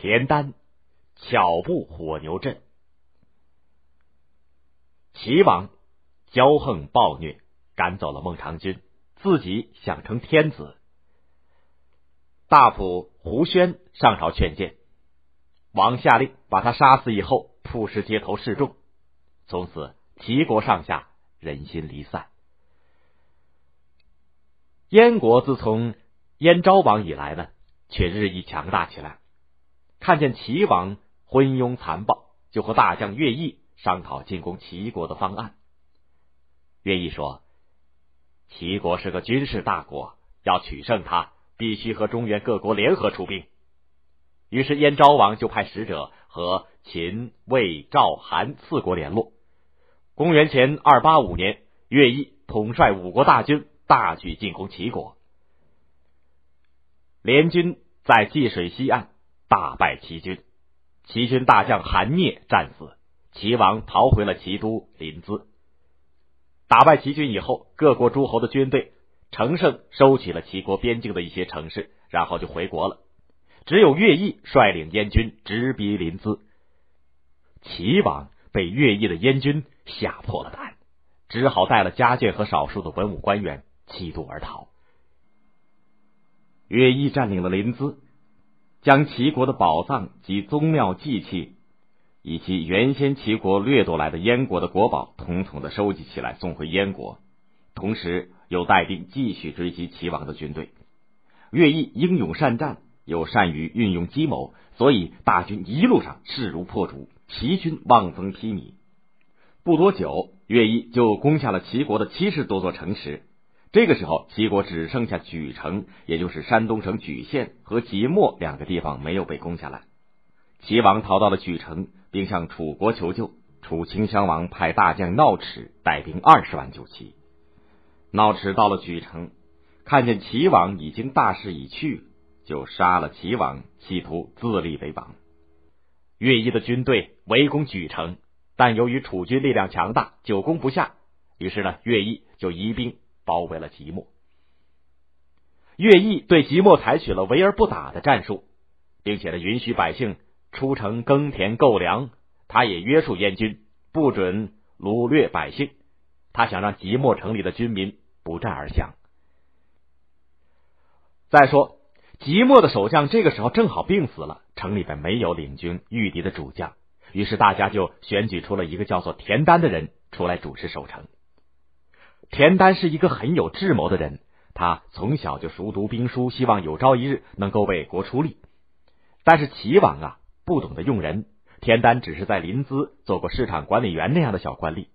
田丹巧布火牛阵。齐王骄横暴虐，赶走了孟尝君，自己想成天子。大夫胡宣上朝劝谏，王下令把他杀死以后，曝尸街头示众。从此，齐国上下人心离散。燕国自从燕昭王以来呢，却日益强大起来。看见齐王昏庸残暴，就和大将乐毅商讨进攻齐国的方案。乐毅说：“齐国是个军事大国，要取胜他，必须和中原各国联合出兵。”于是燕昭王就派使者和秦、魏、赵、韩四国联络。公元前二八五年，乐毅统帅五国大军大举进攻齐国，联军在济水西岸。大败齐军，齐军大将韩聂战死，齐王逃回了齐都临淄。打败齐军以后，各国诸侯的军队乘胜收起了齐国边境的一些城市，然后就回国了。只有乐毅率领燕军直逼临淄，齐王被乐毅的燕军吓破了胆，只好带了家眷和少数的文武官员弃都而逃。乐毅占领了临淄。将齐国的宝藏及宗庙祭器，以及原先齐国掠夺来的燕国的国宝，统统的收集起来，送回燕国。同时，又带兵继续追击齐王的军队。乐毅英勇善战，又善于运用计谋，所以大军一路上势如破竹，齐军望风披靡。不多久，乐毅就攻下了齐国的七十多座城池。这个时候，齐国只剩下莒城，也就是山东省莒县和即墨两个地方没有被攻下来。齐王逃到了莒城，并向楚国求救。楚顷襄王派大将闹齿带兵二十万救齐。闹齿到了莒城，看见齐王已经大势已去，就杀了齐王，企图自立为王。乐毅的军队围攻莒城，但由于楚军力量强大，久攻不下，于是呢，乐毅就移兵。包围了即墨，乐毅对即墨采取了围而不打的战术，并且呢允许百姓出城耕田购粮。他也约束燕军不准掳掠百姓，他想让即墨城里的军民不战而降。再说，即墨的守将这个时候正好病死了，城里边没有领军御敌的主将，于是大家就选举出了一个叫做田丹的人出来主持守城。田丹是一个很有智谋的人，他从小就熟读兵书，希望有朝一日能够为国出力。但是齐王啊，不懂得用人。田丹只是在临淄做过市场管理员那样的小官吏。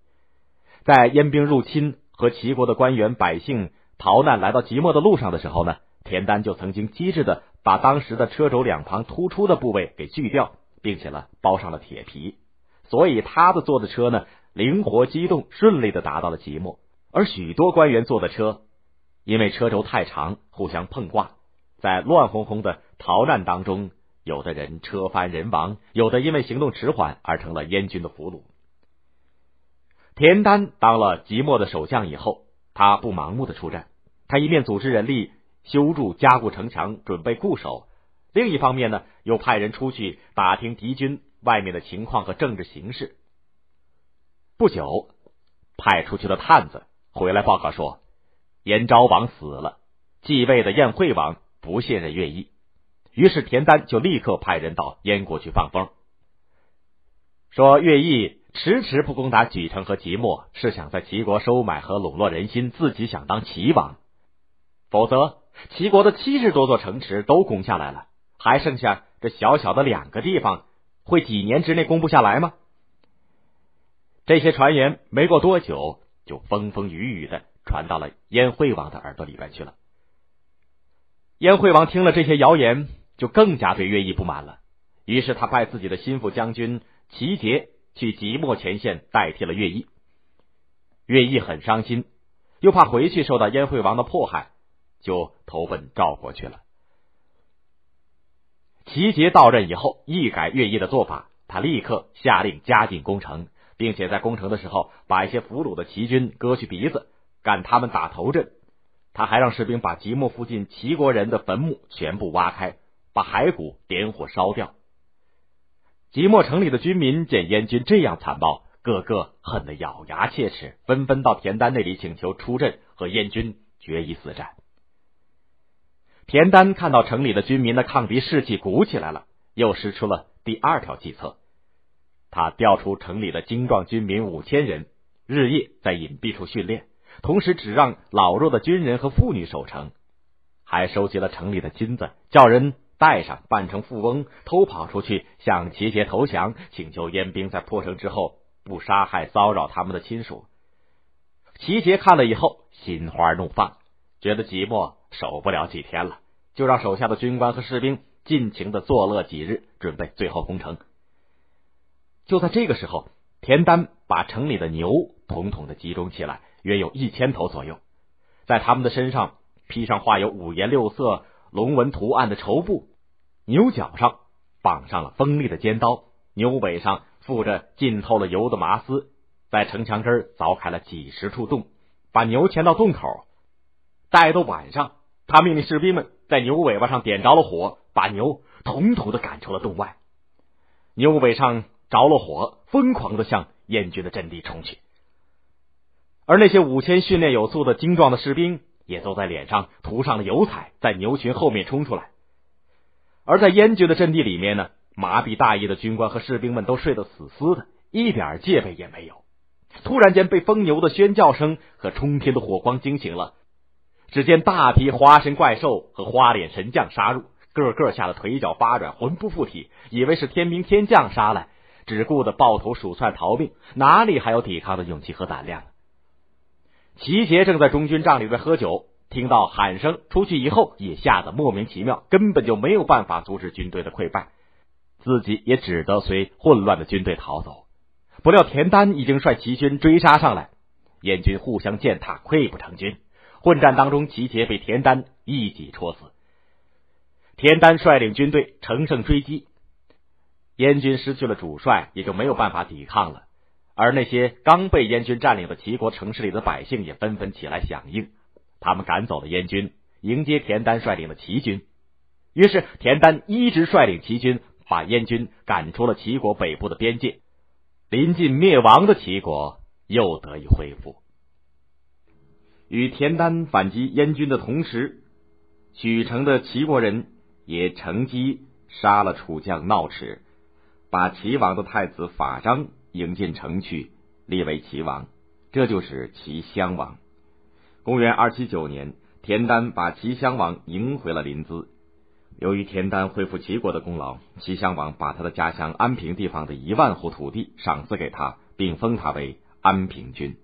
在燕兵入侵和齐国的官员百姓逃难来到即墨的路上的时候呢，田丹就曾经机智的把当时的车轴两旁突出的部位给锯掉，并且呢包上了铁皮，所以他的坐的车呢灵活机动，顺利的达到了即墨。而许多官员坐的车，因为车轴太长，互相碰挂，在乱哄哄的逃难当中，有的人车翻人亡，有的因为行动迟缓而成了燕军的俘虏。田丹当了即墨的守将以后，他不盲目的出战，他一面组织人力修筑加固城墙，准备固守；另一方面呢，又派人出去打听敌军外面的情况和政治形势。不久，派出去的探子。回来报告说，燕昭王死了，继位的燕惠王不信任乐毅，于是田丹就立刻派人到燕国去放风，说乐毅迟迟不攻打莒城和即墨，是想在齐国收买和笼络人心，自己想当齐王。否则，齐国的七十多座城池都攻下来了，还剩下这小小的两个地方，会几年之内攻不下来吗？这些传言没过多久。就风风雨雨的传到了燕惠王的耳朵里边去了。燕惠王听了这些谣言，就更加对乐毅不满了。于是他派自己的心腹将军齐杰去即墨前线代替了乐毅。乐毅很伤心，又怕回去受到燕惠王的迫害，就投奔赵国去了。齐杰到任以后，一改乐毅的做法，他立刻下令加紧攻城。并且在攻城的时候，把一些俘虏的齐军割去鼻子，赶他们打头阵。他还让士兵把即墨附近齐国人的坟墓全部挖开，把骸骨点火烧掉，即墨城里的军民见燕军这样残暴，个个恨得咬牙切齿，纷纷到田丹那里请求出阵和燕军决一死战。田丹看到城里的军民的抗敌士气鼓起来了，又使出了第二条计策。他调出城里的精壮军民五千人，日夜在隐蔽处训练，同时只让老弱的军人和妇女守城，还收集了城里的金子，叫人带上，扮成富翁，偷跑出去向齐杰投降，请求燕兵在破城之后不杀害骚扰他们的亲属。齐杰看了以后，心花怒放，觉得即墨守不了几天了，就让手下的军官和士兵尽情的作乐几日，准备最后攻城。就在这个时候，田丹把城里的牛统统的集中起来，约有一千头左右，在他们的身上披上画有五颜六色龙纹图案的绸布，牛角上绑上了锋利的尖刀，牛尾上附着浸透了油的麻丝，在城墙根凿开了几十处洞，把牛牵到洞口。待到晚上，他命令士兵们在牛尾巴上点着了火，把牛统统的赶出了洞外。牛尾上。着了火，疯狂的向燕军的阵地冲去，而那些五千训练有素的精壮的士兵也都在脸上涂上了油彩，在牛群后面冲出来。而在燕军的阵地里面呢，麻痹大意的军官和士兵们都睡得死死的，一点戒备也没有。突然间被疯牛的喧叫声和冲天的火光惊醒了，只见大批花神怪兽和花脸神将杀入，个个吓得腿脚发软，魂不附体，以为是天兵天将杀来。只顾得抱头鼠窜逃命，哪里还有抵抗的勇气和胆量？齐杰正在中军帐里边喝酒，听到喊声出去以后，也吓得莫名其妙，根本就没有办法阻止军队的溃败，自己也只得随混乱的军队逃走。不料田丹已经率齐军追杀上来，燕军互相践踏，溃不成军。混战当中，齐杰被田丹一戟戳死。田丹率领军队乘胜追击。燕军失去了主帅，也就没有办法抵抗了。而那些刚被燕军占领的齐国城市里的百姓也纷纷起来响应，他们赶走了燕军，迎接田丹率领的齐军。于是，田丹一直率领齐军，把燕军赶出了齐国北部的边界。临近灭亡的齐国又得以恢复。与田丹反击燕军的同时，许城的齐国人也乘机杀了楚将闹齿。把齐王的太子法章迎进城去，立为齐王，这就是齐襄王。公元二七九年，田丹把齐襄王迎回了临淄。由于田丹恢复齐国的功劳，齐襄王把他的家乡安平地方的一万户土地赏赐给他，并封他为安平君。